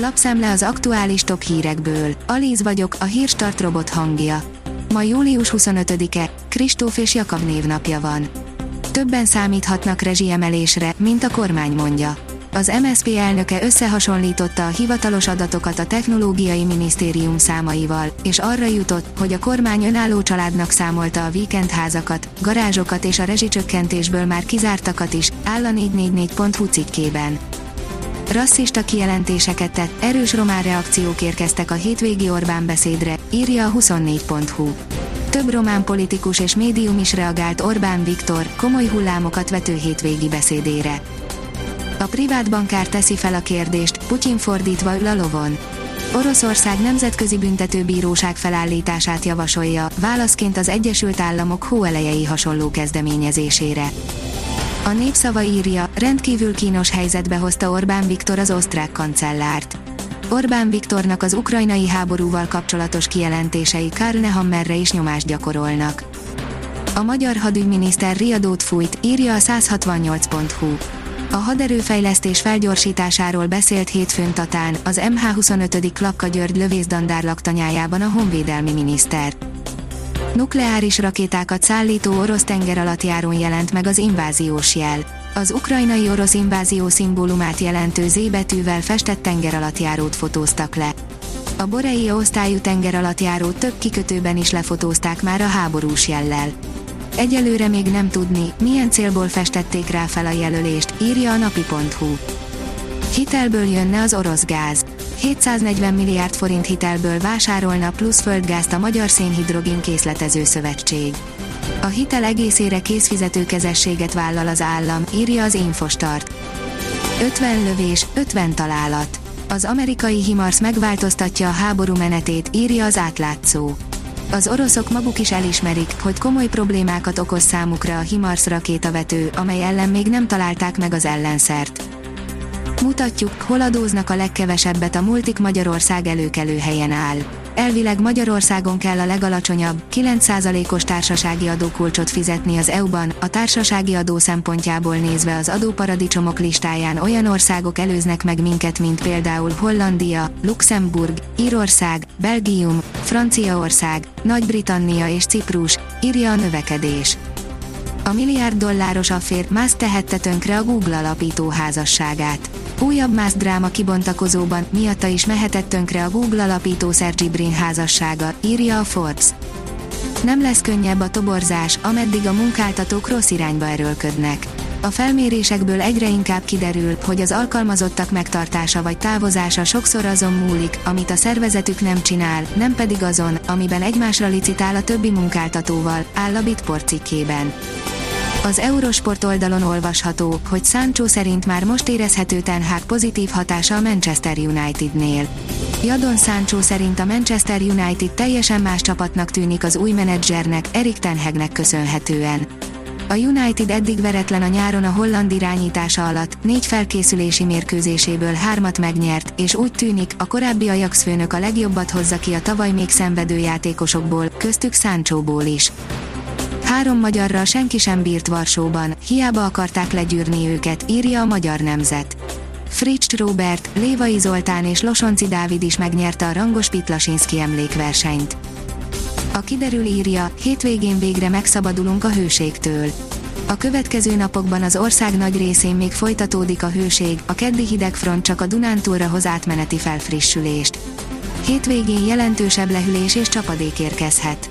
Lapszemle az aktuális top hírekből. Alíz vagyok, a hírstart robot hangja. Ma július 25-e, Kristóf és Jakab névnapja van. Többen számíthatnak rezsiemelésre, mint a kormány mondja. Az MSZP elnöke összehasonlította a hivatalos adatokat a Technológiai Minisztérium számaival, és arra jutott, hogy a kormány önálló családnak számolta a víkendházakat, garázsokat és a rezsicsökkentésből már kizártakat is, áll a 444.hu cikkében. Rasszista kijelentéseket tett, erős román reakciók érkeztek a hétvégi Orbán beszédre, írja a 24.hu. Több román politikus és médium is reagált Orbán Viktor komoly hullámokat vető hétvégi beszédére. A privát bankár teszi fel a kérdést, Putyin fordítva ül a lovon. Oroszország nemzetközi büntetőbíróság felállítását javasolja, válaszként az Egyesült Államok hóelejei hasonló kezdeményezésére. A népszava írja, rendkívül kínos helyzetbe hozta Orbán Viktor az osztrák kancellárt. Orbán Viktornak az ukrajnai háborúval kapcsolatos kijelentései Karl Nehammerre is nyomást gyakorolnak. A magyar hadügyminiszter riadót fújt, írja a 168.hu. A haderőfejlesztés felgyorsításáról beszélt hétfőn Tatán, az MH25. Klapka György lövészdandár laktanyájában a honvédelmi miniszter. Nukleáris rakétákat szállító orosz tengeralattjárón jelent meg az inváziós jel. Az ukrajnai orosz invázió szimbólumát jelentő Z betűvel festett tengeralattjárót fotóztak le. A Borei osztályú tengeralattjárót több kikötőben is lefotózták már a háborús jellel. Egyelőre még nem tudni, milyen célból festették rá fel a jelölést, írja a napi.hu. Hitelből jönne az orosz gáz. 740 milliárd forint hitelből vásárolna plusz földgázt a Magyar Szénhidrogén Készletező Szövetség. A hitel egészére készfizetőkezességet vállal az állam, írja az Infostart. 50 lövés, 50 találat. Az amerikai HIMARS megváltoztatja a háború menetét, írja az átlátszó. Az oroszok maguk is elismerik, hogy komoly problémákat okoz számukra a HIMARS rakétavető, amely ellen még nem találták meg az ellenszert. Mutatjuk, hol adóznak a legkevesebbet a multik Magyarország előkelő helyen áll. Elvileg Magyarországon kell a legalacsonyabb, 9%-os társasági adókulcsot fizetni az EU-ban, a társasági adó szempontjából nézve az adóparadicsomok listáján olyan országok előznek meg minket, mint például Hollandia, Luxemburg, Írország, Belgium, Franciaország, Nagy-Britannia és Ciprus, írja a növekedés. A milliárd dolláros affér más tehette tönkre a Google alapító házasságát. Újabb más dráma kibontakozóban, miatta is mehetett tönkre a Google alapító Sergey Brin házassága, írja a Forbes. Nem lesz könnyebb a toborzás, ameddig a munkáltatók rossz irányba erőlködnek. A felmérésekből egyre inkább kiderül, hogy az alkalmazottak megtartása vagy távozása sokszor azon múlik, amit a szervezetük nem csinál, nem pedig azon, amiben egymásra licitál a többi munkáltatóval, áll a Bitport cikkében. Az Eurosport oldalon olvasható, hogy Sancho szerint már most érezhető Ten Hag pozitív hatása a Manchester Unitednél. Jadon Sancho szerint a Manchester United teljesen más csapatnak tűnik az új menedzsernek, Erik Ten Hagnek köszönhetően. A United eddig veretlen a nyáron a holland irányítása alatt, négy felkészülési mérkőzéséből hármat megnyert, és úgy tűnik, a korábbi Ajax főnök a legjobbat hozza ki a tavaly még szenvedő játékosokból, köztük Sanchóból is. Három magyarral senki sem bírt Varsóban, hiába akarták legyűrni őket, írja a Magyar Nemzet. Fritsch Robert, Lévai Zoltán és Losonci Dávid is megnyerte a rangos Pitlasinski emlékversenyt. A kiderül írja, hétvégén végre megszabadulunk a hőségtől. A következő napokban az ország nagy részén még folytatódik a hőség, a keddi hidegfront csak a Dunántúlra hoz átmeneti felfrissülést. Hétvégén jelentősebb lehűlés és csapadék érkezhet.